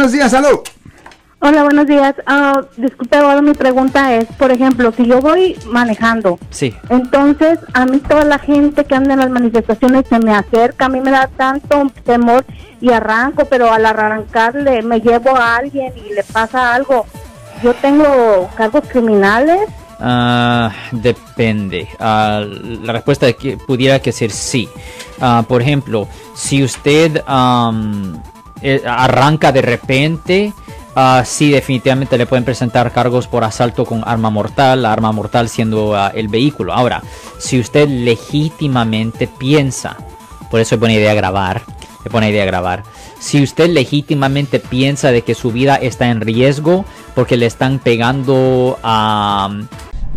Buenos días, salud. Hola, buenos días. Uh, disculpe, ahora mi pregunta es, por ejemplo, si yo voy manejando, sí. entonces a mí toda la gente que anda en las manifestaciones se me acerca, a mí me da tanto temor y arranco, pero al arrancarle me llevo a alguien y le pasa algo. Yo tengo cargos criminales. Uh, depende. Uh, la respuesta que pudiera que ser sí. por ejemplo, si usted eh, arranca de repente, uh, sí definitivamente le pueden presentar cargos por asalto con arma mortal, la arma mortal siendo ah, el vehículo. Ahora, si usted legítimamente piensa, por eso es buena idea grabar, es buena idea grabar. Si usted legítimamente piensa de que su vida está en riesgo porque le están pegando a...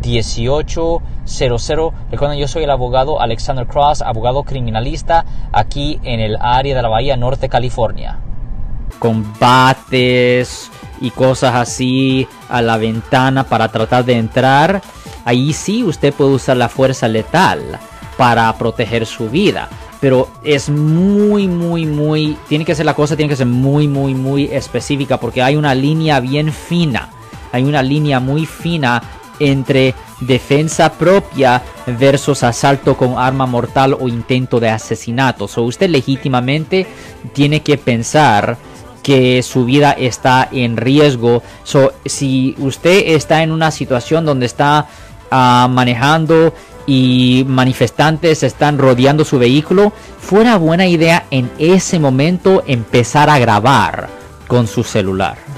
1-800-530-1800. Recuerden, yo soy el abogado Alexander Cross, abogado criminalista aquí en el área de la Bahía Norte, California. Combates y cosas así a la ventana para tratar de entrar, ahí sí usted puede usar la fuerza letal para proteger su vida pero es muy, muy, muy, tiene que ser la cosa, tiene que ser muy, muy, muy específica porque hay una línea bien fina, hay una línea muy fina entre defensa propia versus asalto con arma mortal o intento de asesinato. O usted legítimamente tiene que pensar que su vida está en riesgo. So, si usted está en una situación donde está ah, manejando y manifestantes están rodeando su vehículo, fuera buena idea en ese momento empezar a grabar con su celular.